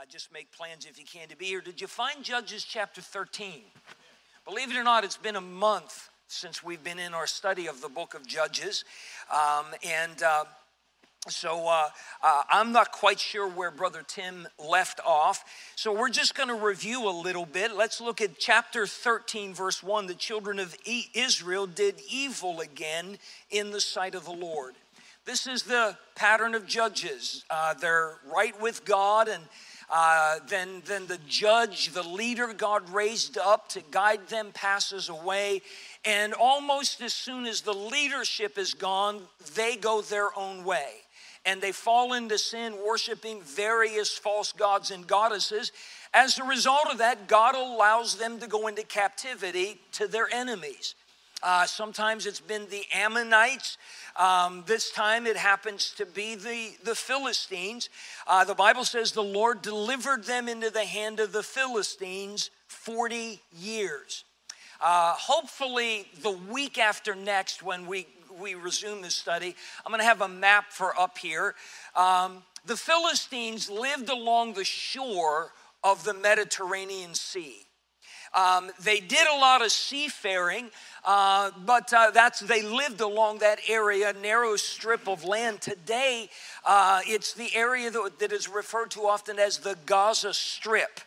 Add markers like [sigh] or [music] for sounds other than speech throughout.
Uh, just make plans if you can to be here. Did you find Judges chapter 13? Believe it or not, it's been a month since we've been in our study of the book of Judges. Um, and uh, so uh, uh, I'm not quite sure where Brother Tim left off. So we're just going to review a little bit. Let's look at chapter 13, verse 1. The children of Israel did evil again in the sight of the Lord. This is the pattern of judges. Uh, they're right with God and uh, then, then the judge, the leader God raised up to guide them, passes away. And almost as soon as the leadership is gone, they go their own way. And they fall into sin, worshiping various false gods and goddesses. As a result of that, God allows them to go into captivity to their enemies. Uh, sometimes it's been the Ammonites. Um, this time it happens to be the, the Philistines. Uh, the Bible says the Lord delivered them into the hand of the Philistines 40 years. Uh, hopefully, the week after next, when we, we resume this study, I'm going to have a map for up here. Um, the Philistines lived along the shore of the Mediterranean Sea. Um, they did a lot of seafaring, uh, but uh, that's they lived along that area, narrow strip of land. Today, uh, it's the area that, that is referred to often as the Gaza Strip.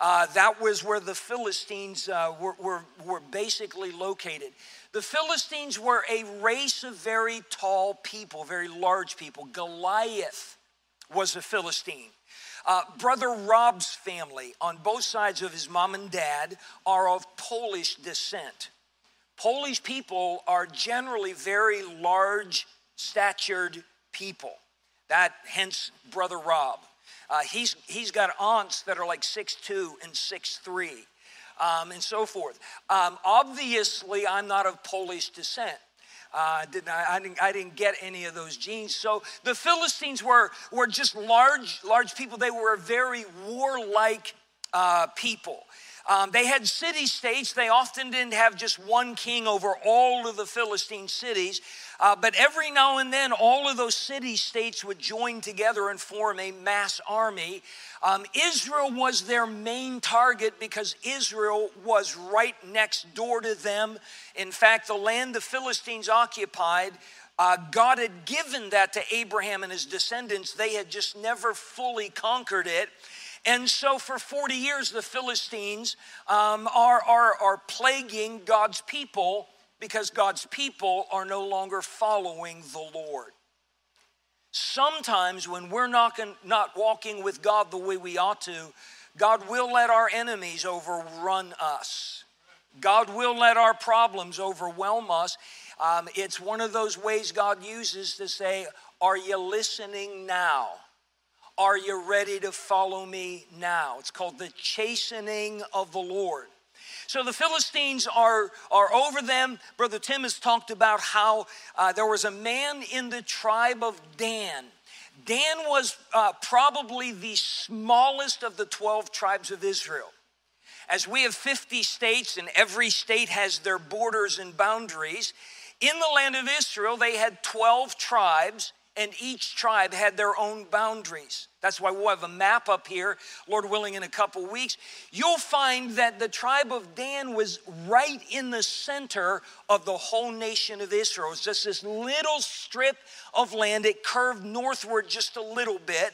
Uh, that was where the Philistines uh, were, were, were basically located. The Philistines were a race of very tall people, very large people. Goliath was a Philistine. Uh, Brother Rob's family, on both sides of his mom and dad, are of Polish descent. Polish people are generally very large statured people. That, hence, Brother Rob. Uh, he's, he's got aunts that are like 6'2 and 6'3 um, and so forth. Um, obviously, I'm not of Polish descent. Uh, didn't, I, I, didn't, I didn't get any of those genes. So the Philistines were, were just large, large people. They were a very warlike uh, people. Um, they had city states. They often didn't have just one king over all of the Philistine cities. Uh, but every now and then, all of those city states would join together and form a mass army. Um, Israel was their main target because Israel was right next door to them. In fact, the land the Philistines occupied, uh, God had given that to Abraham and his descendants. They had just never fully conquered it. And so, for 40 years, the Philistines um, are, are, are plaguing God's people because God's people are no longer following the Lord. Sometimes, when we're not, not walking with God the way we ought to, God will let our enemies overrun us. God will let our problems overwhelm us. Um, it's one of those ways God uses to say, Are you listening now? Are you ready to follow me now? It's called the chastening of the Lord. So the Philistines are, are over them. Brother Tim has talked about how uh, there was a man in the tribe of Dan. Dan was uh, probably the smallest of the 12 tribes of Israel. As we have 50 states and every state has their borders and boundaries, in the land of Israel, they had 12 tribes and each tribe had their own boundaries. That's why we'll have a map up here, Lord willing, in a couple weeks. You'll find that the tribe of Dan was right in the center of the whole nation of Israel. It's just this little strip of land. It curved northward just a little bit,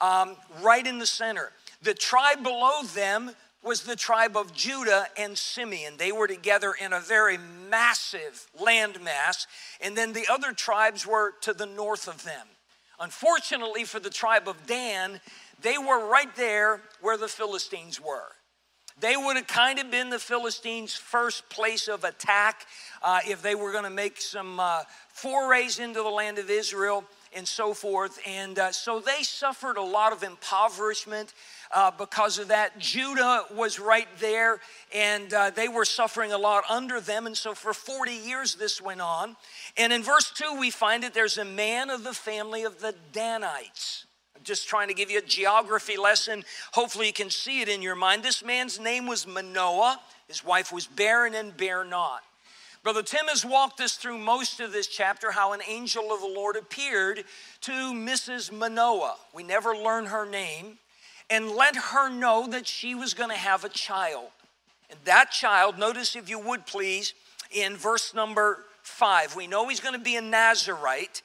um, right in the center. The tribe below them was the tribe of Judah and Simeon. They were together in a very massive landmass, and then the other tribes were to the north of them. Unfortunately for the tribe of Dan, they were right there where the Philistines were. They would have kind of been the Philistines' first place of attack uh, if they were going to make some uh, forays into the land of Israel and so forth. And uh, so they suffered a lot of impoverishment uh, because of that. Judah was right there, and uh, they were suffering a lot under them. And so for 40 years, this went on. And in verse 2, we find that there's a man of the family of the Danites. I'm just trying to give you a geography lesson. Hopefully, you can see it in your mind. This man's name was Manoah. His wife was barren and bare not. Brother Tim has walked us through most of this chapter how an angel of the Lord appeared to Mrs. Manoah. We never learn her name. And let her know that she was going to have a child. And that child, notice if you would please, in verse number five, we know he's going to be a Nazarite.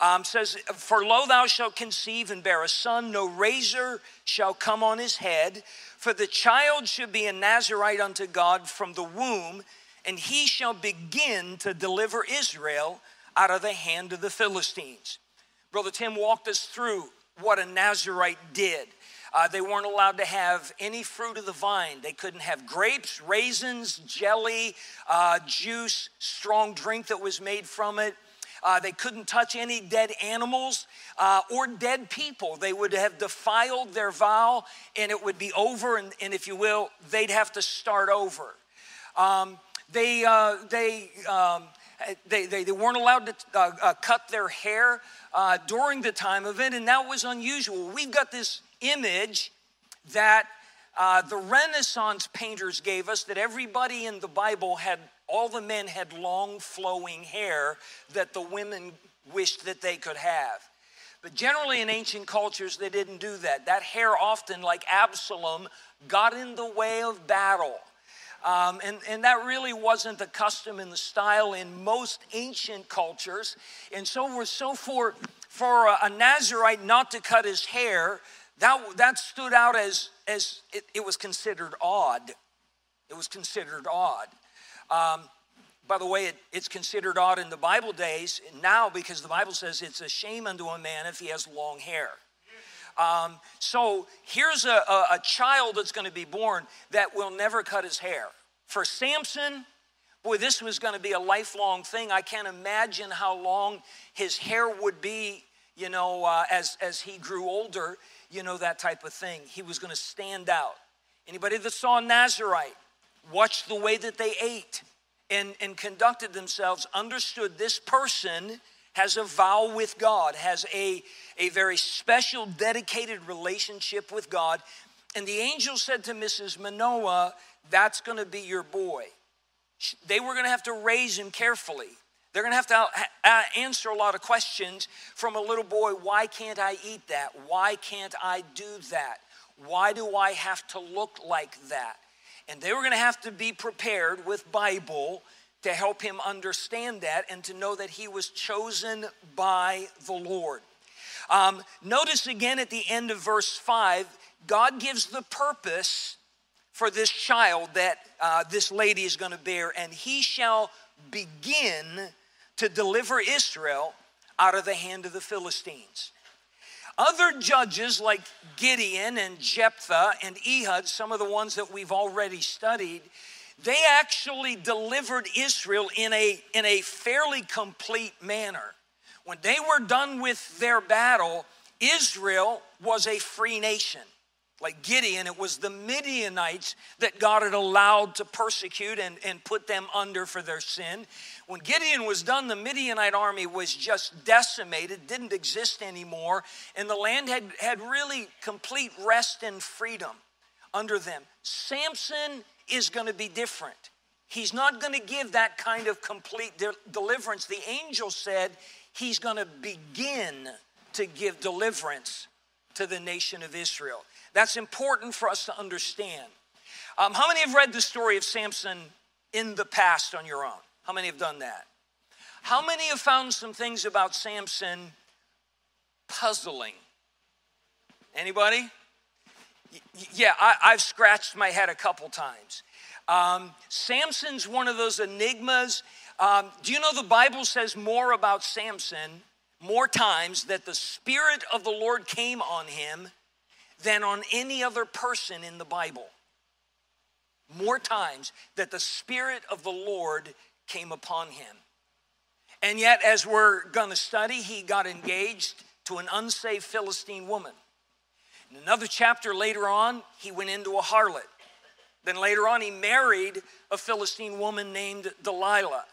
Um, says, For lo, thou shalt conceive and bear a son, no razor shall come on his head, for the child should be a Nazarite unto God from the womb, and he shall begin to deliver Israel out of the hand of the Philistines. Brother Tim walked us through what a Nazarite did. Uh, they weren't allowed to have any fruit of the vine. They couldn't have grapes, raisins, jelly, uh, juice, strong drink that was made from it. Uh, they couldn't touch any dead animals uh, or dead people. They would have defiled their vow and it would be over, and, and if you will, they'd have to start over. Um, they, uh, they, um, they, they, they, weren't allowed to uh, uh, cut their hair uh, during the time of it, and that was unusual. We've got this image that uh, the Renaissance painters gave us that everybody in the Bible had, all the men had long flowing hair that the women wished that they could have. But generally in ancient cultures, they didn't do that. That hair often, like Absalom, got in the way of battle. Um, and, and that really wasn't the custom and the style in most ancient cultures. And so, we're so for, for a, a Nazarite not to cut his hair, that, that stood out as, as it, it was considered odd. It was considered odd. Um, by the way, it, it's considered odd in the Bible days now because the Bible says it's a shame unto a man if he has long hair. Um, so here's a, a, a child that's going to be born that will never cut his hair. For Samson, boy, this was going to be a lifelong thing. I can't imagine how long his hair would be, you know, uh, as, as he grew older, you know, that type of thing. He was going to stand out. Anybody that saw a Nazarite, watched the way that they ate and, and conducted themselves, understood this person has a vow with God, has a, a very special, dedicated relationship with God. And the angel said to Mrs. Manoah, That's going to be your boy. They were going to have to raise him carefully. They're going to have to answer a lot of questions from a little boy. Why can't I eat that? Why can't I do that? Why do I have to look like that? And they were going to have to be prepared with Bible to help him understand that and to know that he was chosen by the Lord. Um, notice again at the end of verse 5, God gives the purpose for this child that uh, this lady is going to bear, and he shall begin to deliver Israel out of the hand of the Philistines. Other judges like Gideon and Jephthah and Ehud, some of the ones that we've already studied, they actually delivered Israel in a, in a fairly complete manner. When they were done with their battle, Israel was a free nation. Like Gideon, it was the Midianites that God had allowed to persecute and, and put them under for their sin. When Gideon was done, the Midianite army was just decimated, didn't exist anymore, and the land had, had really complete rest and freedom under them. Samson is going to be different. He's not going to give that kind of complete de- deliverance. The angel said he's going to begin to give deliverance to the nation of Israel. That's important for us to understand. Um, how many have read the story of Samson in the past on your own? How many have done that? How many have found some things about Samson puzzling? Anybody? yeah, I, have scratched my head a couple times. Um, Samson's one of those enigmas. Um, do you know the Bible says more about Samson more times that the Spirit of the Lord came on him than on any other person in the Bible? More times that the Spirit of the Lord came upon him. And yet, as we're going to study, he got engaged to an unsaved Philistine woman. In another chapter later on, he went into a harlot. Then later on, he married a Philistine woman named Delilah.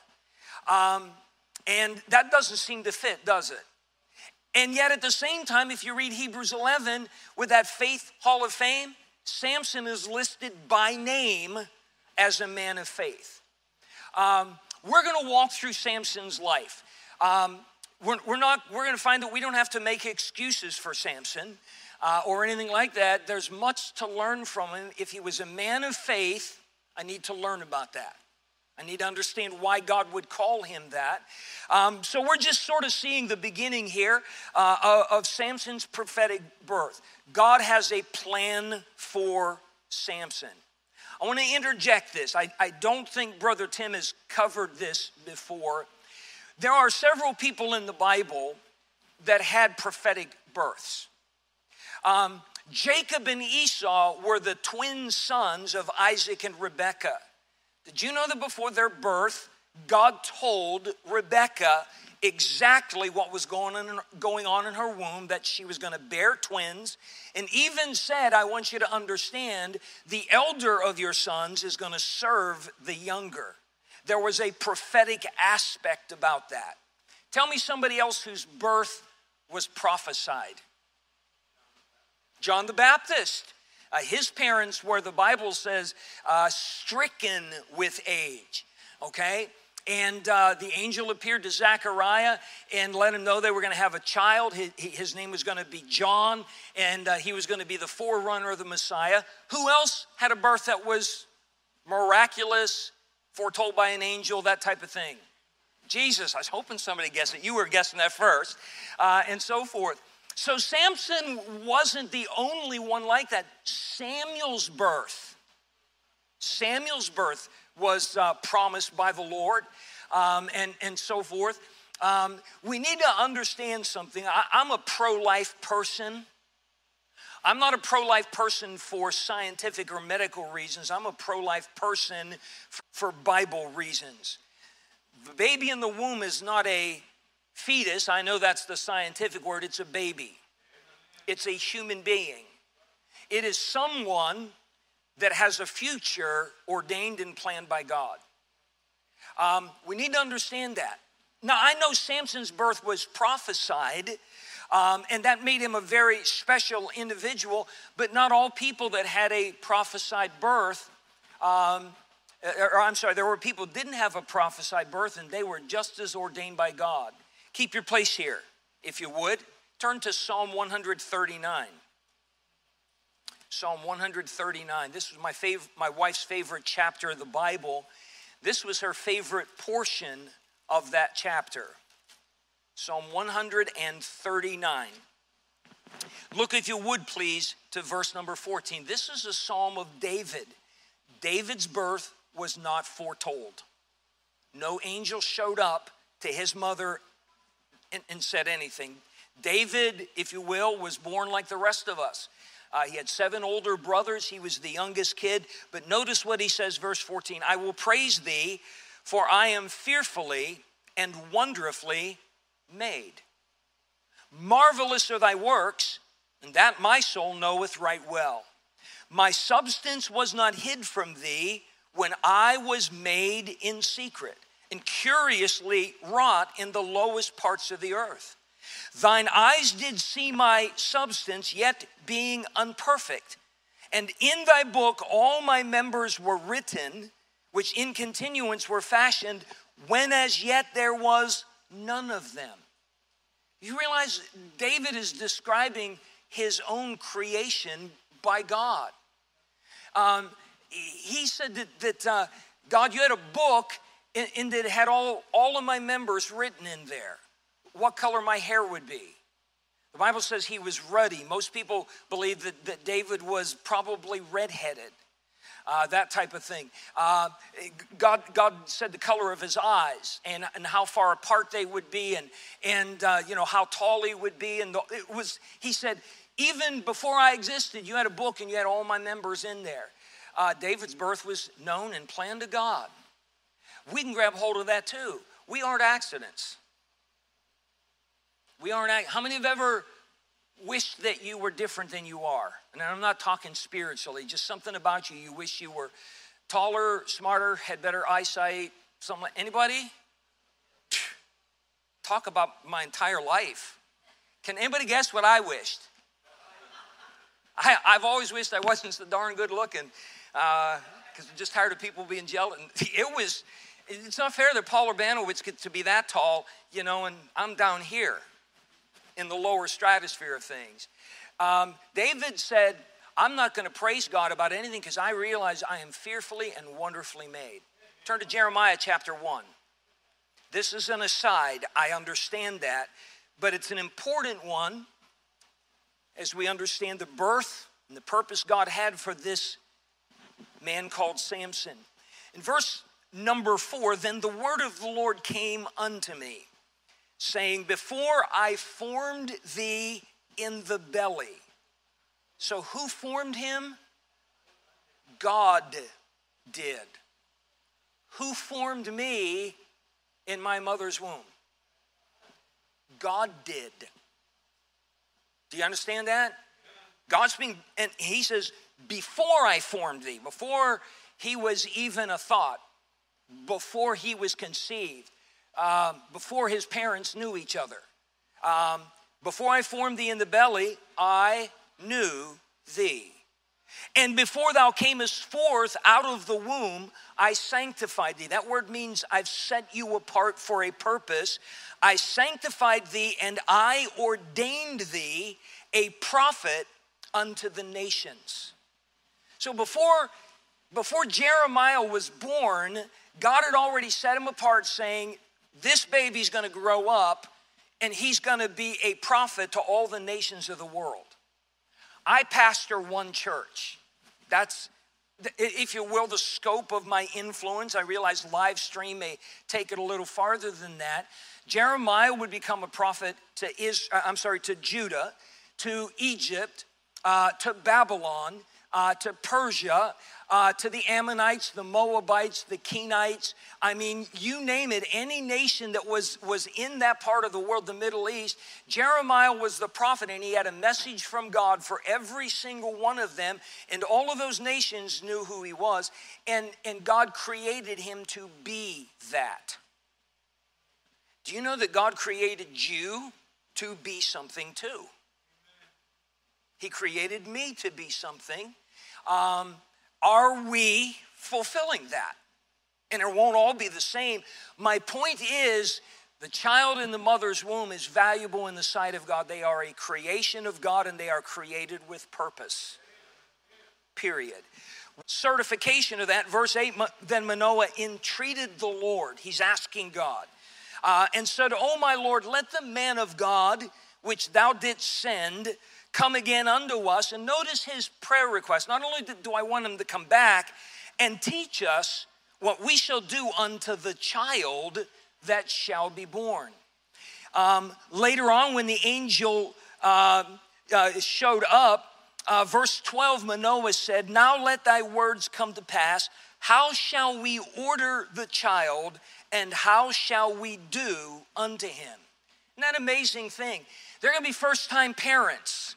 Um, and that doesn't seem to fit, does it? And yet, at the same time, if you read Hebrews 11 with that faith hall of fame, Samson is listed by name as a man of faith. Um, we're going to walk through Samson's life. Um, we're, we're, not, we're going to find that we don't have to make excuses for Samson. uh, or anything like that. There's much to learn from him. If he was a man of faith, I need to learn about that. I need to understand why God would call him that. Um, so we're just sort of seeing the beginning here uh, of Samson's prophetic birth. God has a plan for Samson. I want to interject this. I, I don't think Brother Tim has covered this before. There are several people in the Bible that had prophetic births. Um, Jacob and Esau were the twin sons of Isaac and Rebekah. Did you know that before their birth, God told Rebekah exactly what was going on, going on in her womb, that she was going to bear twins, and even said, I want you to understand the elder of your sons is going to serve the younger. There was a prophetic aspect about that. Tell me somebody else whose birth was prophesied. John the Baptist. Uh, his parents were, the Bible says, uh, stricken with age, okay? And uh, the angel appeared to Zechariah and let him know they were going to have a child. His, his name was going to be John, and uh, he was going to be the forerunner of the Messiah. Who else had a birth that was miraculous, foretold by an angel, that type of thing? Jesus. I was hoping somebody guessed it. You were guessing that first, uh, and so forth. So Samson wasn't the only one like that. Samuel's birth, Samuel's birth was uh, promised by the Lord, um, and and so forth. Um, we need to understand something. I, I'm a pro-life person. I'm not a pro life person for scientific or medical reasons. I'm a pro life person for Bible reasons. The baby in the womb is not a Fetus, I know that's the scientific word, it's a baby. It's a human being. It is someone that has a future ordained and planned by God. Um, we need to understand that. Now, I know Samson's birth was prophesied, um, and that made him a very special individual, but not all people that had a prophesied birth, um, or I'm sorry, there were people didn't have a prophesied birth, and they were just as ordained by God. Keep your place here, if you would. Turn to Psalm 139. Psalm 139. This was my favorite, my wife's favorite chapter of the Bible. This was her favorite portion of that chapter. Psalm 139. Look, if you would please, to verse number 14. This is a psalm of David. David's birth was not foretold. No angel showed up to his mother and, and said anything. David, if you will, was born like the rest of us. Uh, he had seven older brothers. He was the youngest kid. But notice what he says, verse 14 I will praise thee, for I am fearfully and wonderfully made. Marvelous are thy works, and that my soul knoweth right well. My substance was not hid from thee when I was made in secret and curiously wrought in the lowest parts of the earth. Thine eyes did see my substance, yet being unperfect. And in thy book all my members were written, which in continuance were fashioned, when as yet there was none of them. You realize David is describing his own creation by God. Um, he said that, that uh, God, you had a book and, and it had all, all of my members written in there, what color my hair would be. The Bible says he was ruddy. Most people believe that, that David was probably redheaded. Uh, that type of thing. Uh, God, God said the color of his eyes and, and how far apart they would be and, and uh, you know, how tall he would be. And the, it was, he said, even before I existed, you had a book and you had all my members in there. Uh, David's birth was known and planned to God we can grab hold of that too. We aren't accidents. We aren't, how many have ever wished that you were different than you are? And I'm not talking spiritually, just something about you. You wish you were taller, smarter, had better eyesight, something like, anybody? [sniffs] Talk about my entire life. Can anybody guess what I wished? I, have always wished I wasn't so darn good looking because uh, I'm just tired of people being jealous. [laughs] It was, it's not fair that Paul Urbanowitz gets to be that tall, you know, and I'm down here in the lower stratosphere of things. Um, David said, I'm not going to praise God about anything because I realize I am fearfully and wonderfully made. Turn to Jeremiah chapter 1. This is an aside, I understand that, but it's an important one as we understand the birth and the purpose God had for this man called Samson. In verse number four, then the word of the Lord came unto me, saying, Before I formed thee in the belly. So who formed him? God did. Who formed me in my mother's womb? God did. Do you understand that? God's being, and he says, before I formed thee, before he was even a thought, before he was conceived, um, before his parents knew each other. Um, before I formed thee in the belly, I knew thee. And before thou camest forth out of the womb, I sanctified thee. That word means I've set you apart for a purpose. I sanctified thee and I ordained thee a prophet unto the nations. So before, before Jeremiah was born, God had already set him apart, saying, This baby's gonna grow up and he's gonna be a prophet to all the nations of the world. I pastor one church. That's, if you will, the scope of my influence. I realize live stream may take it a little farther than that. Jeremiah would become a prophet to Israel, I'm sorry, to Judah, to Egypt, uh, to Babylon, uh, to Persia, uh, to the Ammonites, the Moabites, the Kenites. I mean, you name it, any nation that was, was in that part of the world, the Middle East, Jeremiah was the prophet and he had a message from God for every single one of them. And all of those nations knew who he was. And, and God created him to be that. Do you know that God created you to be something too? He created me to be something. Um, are we fulfilling that? And it won't all be the same. My point is, the child in the mother's womb is valuable in the sight of God. They are a creation of God and they are created with purpose. Period. Certification of that, verse 8 then Manoah entreated the Lord. He's asking God. Uh, and said, Oh, my Lord, let the man of God which thou didst send come again unto us. And notice his prayer request. Not only do I want him to come back and teach us what we shall do unto the child that shall be born. Um, later on, when the angel uh, uh, showed up, uh, verse 12, Manoah said, Now let thy words come to pass. How shall we order the child, and how shall we do unto him? Isn't that amazing thing? They're gonna be first time parents.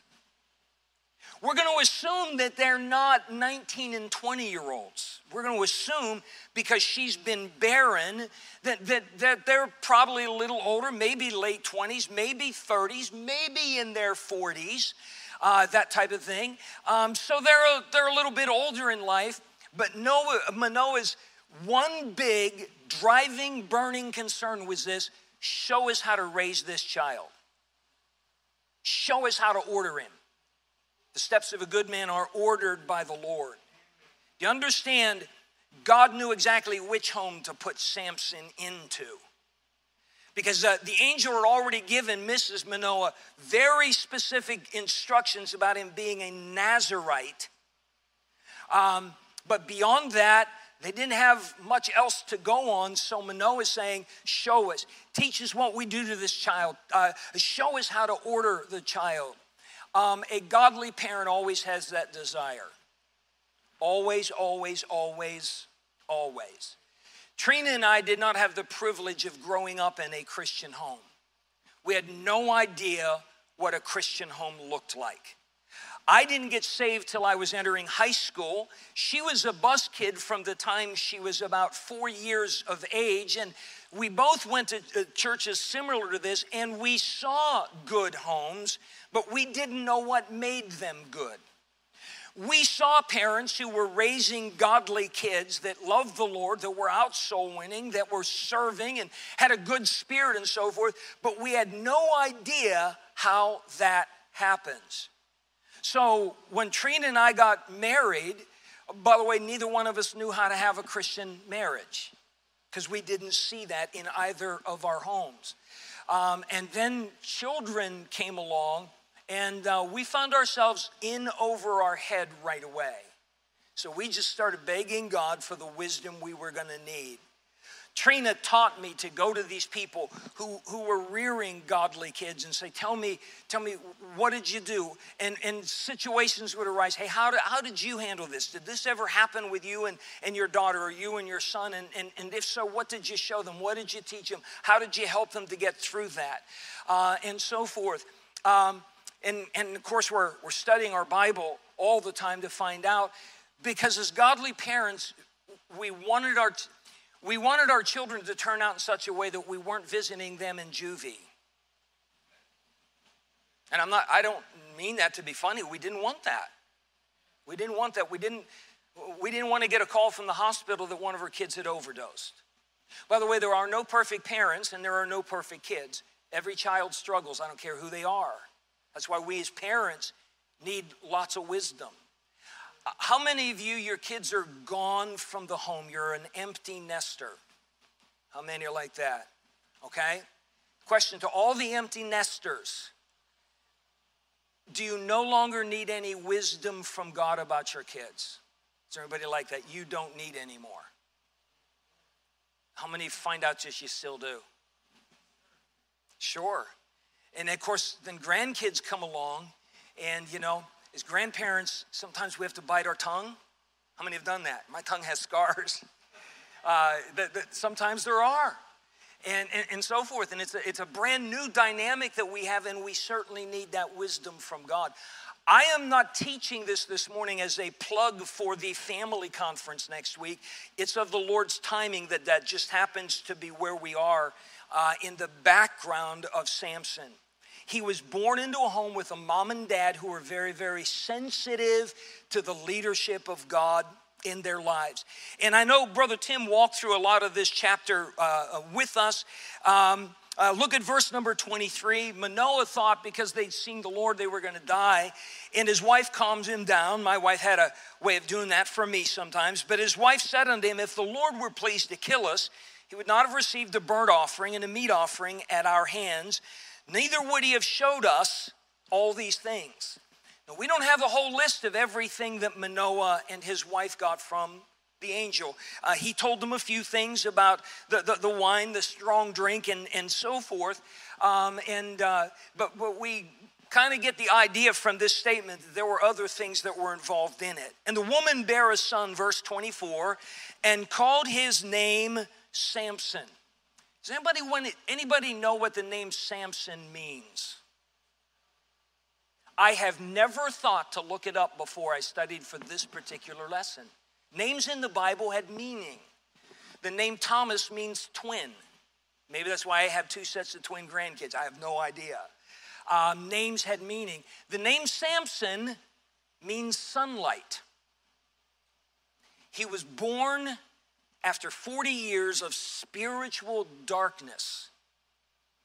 We're going to assume that they're not 19 and 20 year olds. We're going to assume because she's been barren that, that, that they're probably a little older, maybe late 20s, maybe 30s, maybe in their 40s, uh, that type of thing. Um, so they're a, they're a little bit older in life, but Noah, Manoah's one big driving, burning concern was this show us how to raise this child, show us how to order him. The steps of a good man are ordered by the Lord. You understand, God knew exactly which home to put Samson into. Because uh, the angel had already given Mrs. Manoah very specific instructions about him being a Nazarite. Um, but beyond that, they didn't have much else to go on. So Manoah is saying, Show us, teach us what we do to this child, uh, show us how to order the child. Um, a godly parent always has that desire. Always, always, always, always. Trina and I did not have the privilege of growing up in a Christian home. We had no idea what a Christian home looked like. I didn't get saved till I was entering high school. She was a bus kid from the time she was about four years of age, and we both went to uh, churches similar to this, and we saw good homes, but we didn't know what made them good. We saw parents who were raising godly kids that loved the Lord, that were out soul winning, that were serving and had a good spirit and so forth, but we had no idea how that happens. So when Trina and I got married, by the way, neither one of us knew how to have a Christian marriage because we didn't see that in either of our homes. Um, and then children came along, and uh, we found ourselves in over our head right away. So we just started begging God for the wisdom we were going to need. Trina taught me to go to these people who, who were rearing godly kids and say, Tell me, tell me, what did you do? And, and situations would arise. Hey, how did, how did you handle this? Did this ever happen with you and, and your daughter or you and your son? And, and, and if so, what did you show them? What did you teach them? How did you help them to get through that? Uh, and so forth. Um, and, and of course, we're, we're studying our Bible all the time to find out because as godly parents, we wanted our we wanted our children to turn out in such a way that we weren't visiting them in juvie. And I'm not, I don't mean that to be funny. We didn't want that. We didn't want that. We didn't, we didn't want to get a call from the hospital that one of our kids had overdosed. By the way, there are no perfect parents and there are no perfect kids. Every child struggles, I don't care who they are. That's why we as parents need lots of wisdom. How many of you, your kids are gone from the home? You're an empty nester. How many are like that? Okay? Question to all the empty nesters Do you no longer need any wisdom from God about your kids? Is there anybody like that? You don't need anymore. How many find out just you still do? Sure. And of course, then grandkids come along, and you know, as grandparents, sometimes we have to bite our tongue. How many have done that? My tongue has scars. [laughs] Uh, that, that sometimes there are. And, and, and, so forth. And it's a, it's a brand new dynamic that we have, and we certainly need that wisdom from God. I am not teaching this this morning as a plug for the family conference next week. It's of the Lord's timing that that just happens to be where we are uh, in the background of Samson. He was born into a home with a mom and dad who were very, very sensitive to the leadership of God in their lives. And I know Brother Tim walked through a lot of this chapter uh, uh with us. Um, uh, look at verse number 23. Manoah thought because they'd seen the Lord, they were going to die. And his wife calms him down. My wife had a way of doing that for me sometimes. But his wife said unto him, If the Lord were pleased to kill us, he would not have received a burnt offering and a meat offering at our hands, neither would he have showed us all these things. Now, we don't have the whole list of everything that Manoah and his wife got from the angel. Uh, he told them a few things about the, the, the, wine, the strong drink, and, and so forth. Um, and, uh, but, but we kind of get the idea from this statement that there were other things that were involved in it. And the woman bare a son, verse 24, and called his name Samson. Does anybody, want, anybody know what the name Samson means? I have never thought to look it up before I studied for this particular lesson. Names in the Bible had meaning. The name Thomas means twin. Maybe that's why I have two sets of twin grandkids. I have no idea. Um, names had meaning. The name Samson means sunlight. He was born after 40 years of spiritual darkness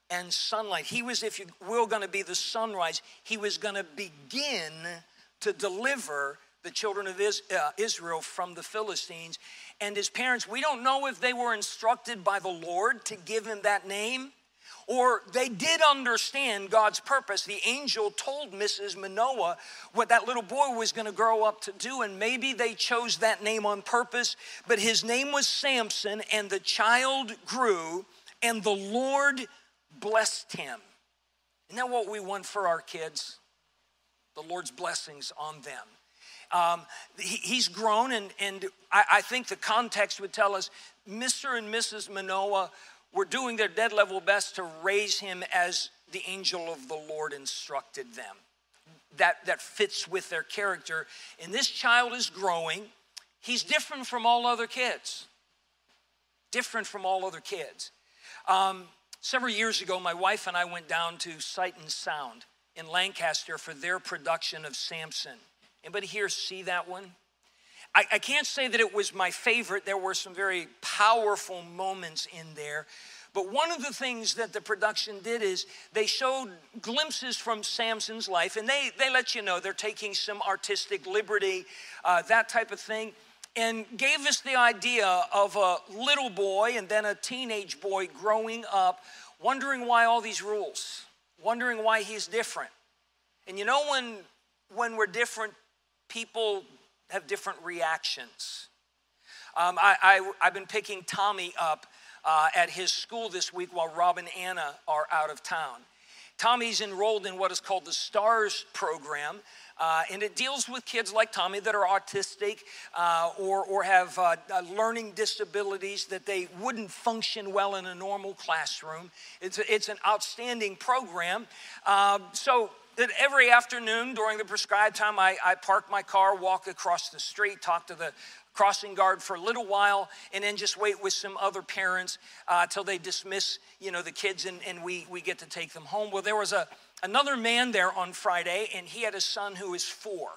and sunlight, he was, if you will, going to be the sunrise. He was going to begin to deliver the children of uh, Israel from the Philistines. And his parents, we don't know if they were instructed by the Lord to give him that name or they did understand God's purpose. The angel told Mrs. Manoah what that little boy was going to grow up to do, and maybe they chose that name on purpose, but his name was Samson, and the child grew, and the Lord blessed him. Isn't that what we want for our kids? The Lord's blessings on them. Um, he, he's grown, and, and I, I think the context would tell us Mr. and Mrs. Manoah were doing their dead level best to raise him as the angel of the Lord instructed them. That, that fits with their character. And this child is growing. He's different from all other kids. Different from all other kids. Um, several years ago, my wife and I went down to Sight and Sound in Lancaster for their production of Samson. Anybody here see that one? I, I can't say that it was my favorite. There were some very powerful moments in there. But one of the things that the production did is they showed glimpses from Samson's life, and they, they let you know they're taking some artistic liberty, uh, that type of thing, and gave us the idea of a little boy and then a teenage boy growing up, wondering why all these rules, wondering why he's different. And you know, when, when we're different, people have different reactions. Um, I, I, I've been picking Tommy up uh, at his school this week while Rob and Anna are out of town. Tommy's enrolled in what is called the STARS program, uh, and it deals with kids like Tommy that are autistic uh, or, or have uh, uh learning disabilities that they wouldn't function well in a normal classroom. It's, a, it's an outstanding program. Uh, so that every afternoon during the prescribed time, I, I park my car, walk across the street, talk to the crossing guard for a little while, and then just wait with some other parents uh, till they dismiss, you know, the kids and, and we, we get to take them home. Well, there was a, another man there on Friday, and he had a son who is four.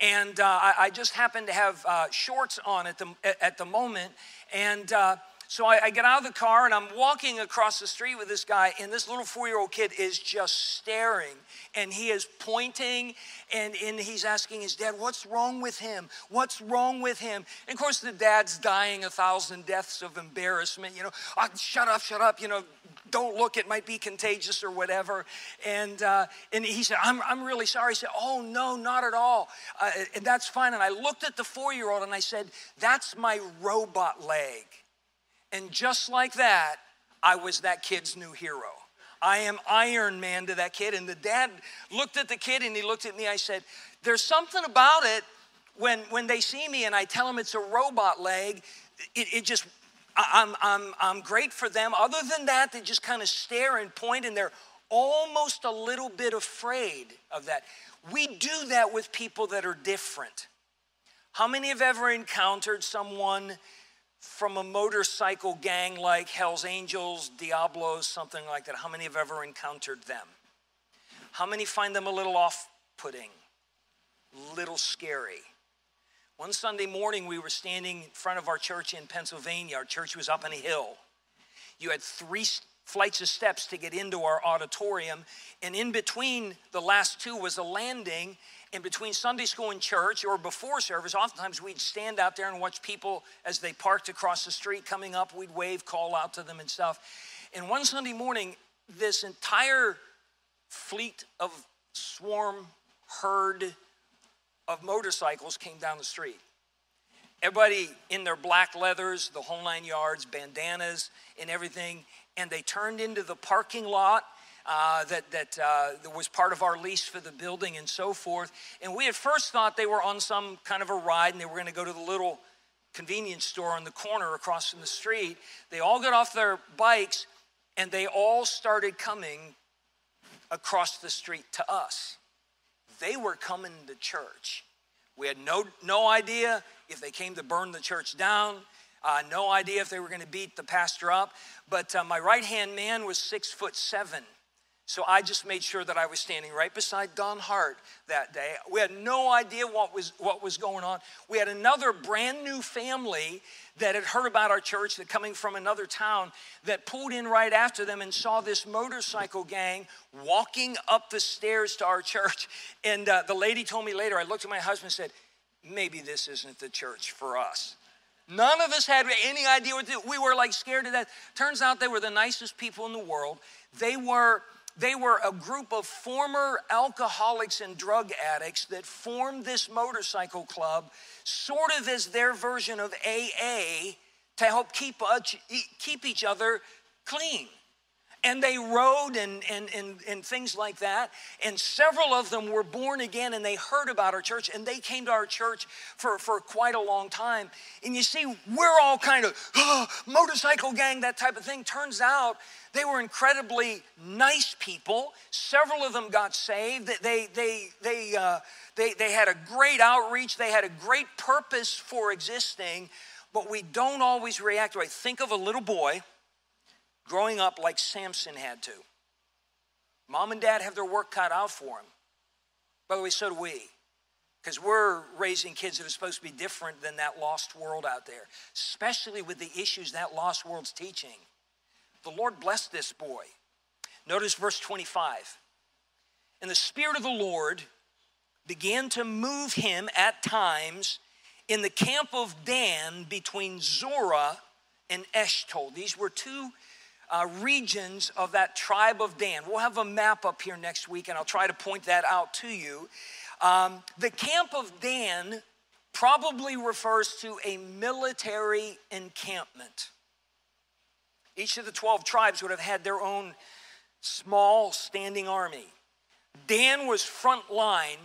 And uh, I, I, just happened to have uh, shorts on at the, at the moment, and uh, so I, I, get out of the car and I'm walking across the street with this guy, and this little four year old kid is just staring and he is pointing and, and he's asking his dad, What's wrong with him? What's wrong with him? And of course, the dad's dying a thousand deaths of embarrassment. You know, oh, shut up, shut up, you know, don't look, it might be contagious or whatever. And, uh, and he said, I'm, I'm really sorry. He said, Oh, no, not at all. Uh, and that's fine. And I looked at the four year old and I said, That's my robot leg. And just like that, I was that kid's new hero. I am Iron Man to that kid. And the dad looked at the kid and he looked at me. I said, There's something about it when, when they see me and I tell them it's a robot leg, it, it just, I'm, I'm, I'm great for them. Other than that, they just kind of stare and point and they're almost a little bit afraid of that. We do that with people that are different. How many have ever encountered someone from a motorcycle gang like Hells Angels, Diablos, something like that? How many have ever encountered them? How many find them a little off putting, little scary? One Sunday morning, we were standing in front of our church in Pennsylvania. Our church was up on a hill. You had three flights of steps to get into our auditorium, and in between the last two was a landing, in between Sunday school and church or before service, oftentimes we'd stand out there and watch people as they parked across the street coming up. We'd wave, call out to them and stuff. And one Sunday morning, this entire fleet of swarm, herd of motorcycles came down the street. Everybody in their black leathers, the whole nine yards, bandanas, and everything. And they turned into the parking lot uh, that, that, uh, that was part of our lease for the building and so forth. And we at first thought they were on some kind of a ride and they were going to go to the little convenience store on the corner across from the street. They all got off their bikes and they all started coming across the street to us. They were coming to church. We had no, no idea if they came to burn the church down, uh, no idea if they were going to beat the pastor up. But uh, my right hand man was six foot seven. So I just made sure that I was standing right beside Don Hart that day. We had no idea what was, what was going on. We had another brand new family that had heard about our church that coming from another town that pulled in right after them and saw this motorcycle gang walking up the stairs to our church. [laughs] And uh, the lady told me later, I looked at my husband and said, maybe this isn't the church for us. None of us had any idea what to do. We were like scared to death. Turns out they were the nicest people in the world. They were they were a group of former alcoholics and drug addicts that formed this motorcycle club, sort of as their version of AA, to help keep, keep each other clean and they rode and, and, and, and things like that. And several of them were born again and they heard about our church and they came to our church for, for quite a long time. And you see, we're all kind of oh, motorcycle gang, that type of thing. Turns out they were incredibly nice people. Several of them got saved. They, they, they, uh, they, they had a great outreach, they had a great purpose for existing, but we don't always react right. Think of a little boy growing up like Samson had to. Mom and dad have their work cut out for him. By the way, so do we. Because we're raising kids that are supposed to be different than that lost world out there, especially with the issues that lost world's teaching. the Lord blessed this boy. Notice verse 25. And the Spirit of the Lord began to move him at times in the camp of Dan between Zorah and Eshtaol. These were two uh, regions of that tribe of Dan. We'll have a map up here next week, and I'll try to point that out to you. Um, the camp of Dan probably refers to a military encampment. Each of the 12 tribes would have had their own small standing army. Dan was front line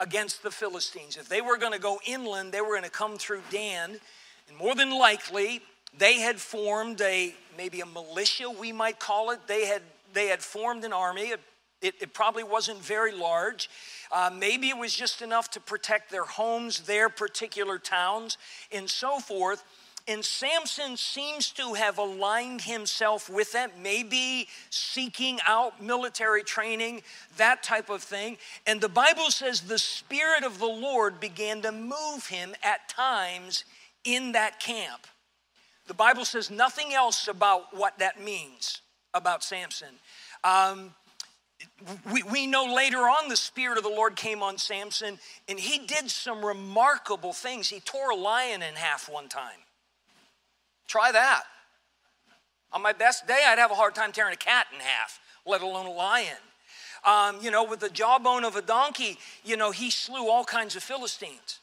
against the Philistines. If they were going to go inland, they were going to come through Dan, and more than likely, they had formed a maybe a militia, we might call it. They had they had formed an army. It, it, probably wasn't very large. Uh, maybe it was just enough to protect their homes, their particular towns, and so forth. And Samson seems to have aligned himself with that, maybe seeking out military training, that type of thing. And the Bible says the Spirit of the Lord began to move him at times in that camp. The Bible says nothing else about what that means about Samson. Um, we, we know later on the Spirit of the Lord came on Samson, and he did some remarkable things. He tore a lion in half one time. Try that. On my best day, I'd have a hard time tearing a cat in half, let alone a lion. Um, you know, with the jawbone of a donkey, you know, he slew all kinds of Philistines.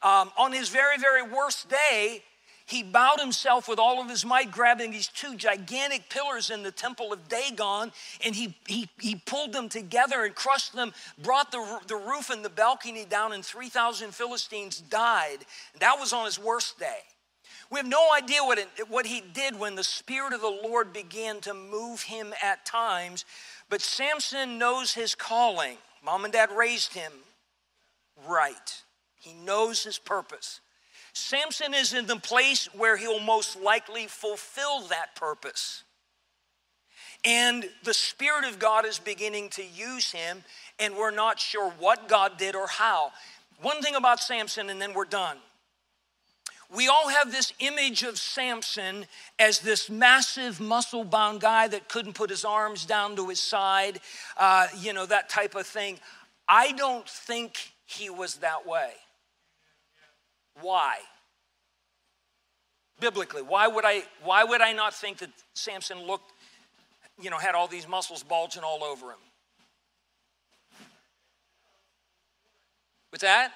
Um, on his very, very worst day, he bowed himself with all of his might, grabbing these two gigantic pillars in the temple of Dagon, and he, he, he pulled them together and crushed them, brought the, the roof and the balcony down, and 3,000 Philistines died. That was on his worst day. We have no idea what, it, what he did when the Spirit of the Lord began to move him at times, but Samson knows his calling. Mom and dad raised him right, he knows his purpose. Samson is in the place where he'll most likely fulfill that purpose. And the Spirit of God is beginning to use him, and we're not sure what God did or how. One thing about Samson, and then we're done. We all have this image of Samson as this massive, muscle bound guy that couldn't put his arms down to his side, uh, you know, that type of thing. I don't think he was that way. Why? Biblically, why would I why would I not think that Samson looked, you know, had all these muscles bulging all over him? With that?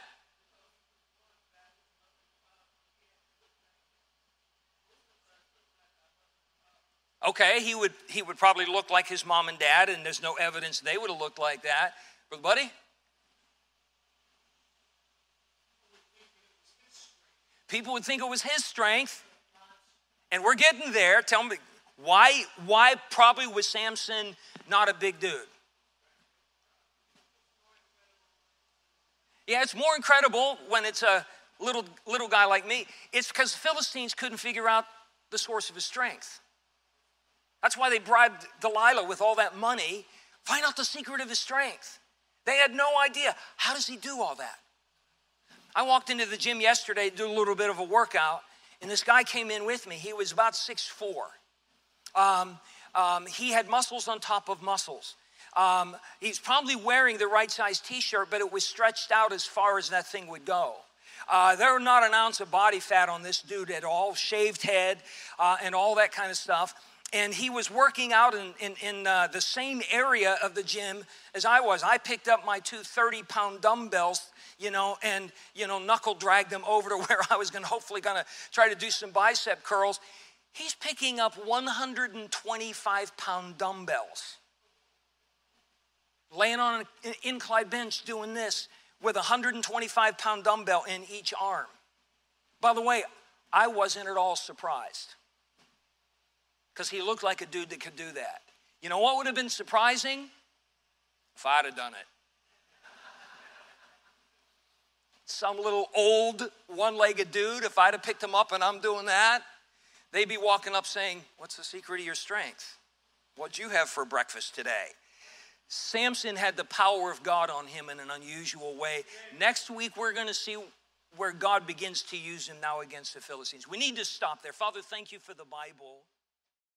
Okay, he would he would probably look like his mom and dad, and there's no evidence they would have looked like that. Brother Buddy? People would think it was his strength. And we're getting there. Tell me why why probably was Samson not a big dude? Yeah, it's more incredible when it's a little little guy like me. It's because the Philistines couldn't figure out the source of his strength. That's why they bribed Delilah with all that money. Find out the secret of his strength. They had no idea. How does he do all that? I walked into the gym yesterday to do a little bit of a workout, and this guy came in with me. He was about six four. Um, um, he had muscles on top of muscles. Um, he's probably wearing the right size t shirt, but it was stretched out as far as that thing would go. Uh, there was not an ounce of body fat on this dude at all, shaved head uh, and all that kind of stuff. And he was working out in, in, in uh, the same area of the gym as I was. I picked up my two 30 pound dumbbells you know, and, you know, knuckle drag them over to [laughs] where I was going to hopefully going to try to do some bicep curls. He's picking up 125 pound dumbbells, laying on an incline bench doing this with a 125 pound dumbbell in each arm. By the way, I wasn't at all surprised because he looked like a dude that could do that. You know what would have been surprising? If I'd have done it. Some little old one legged dude, if I'd have picked him up and I'm doing that, they'd be walking up saying, What's the secret of your strength? What'd you have for breakfast today? Samson had the power of God on him in an unusual way. Next week, we're going to see where God begins to use him now against the Philistines. We need to stop there. Father, thank you for the Bible.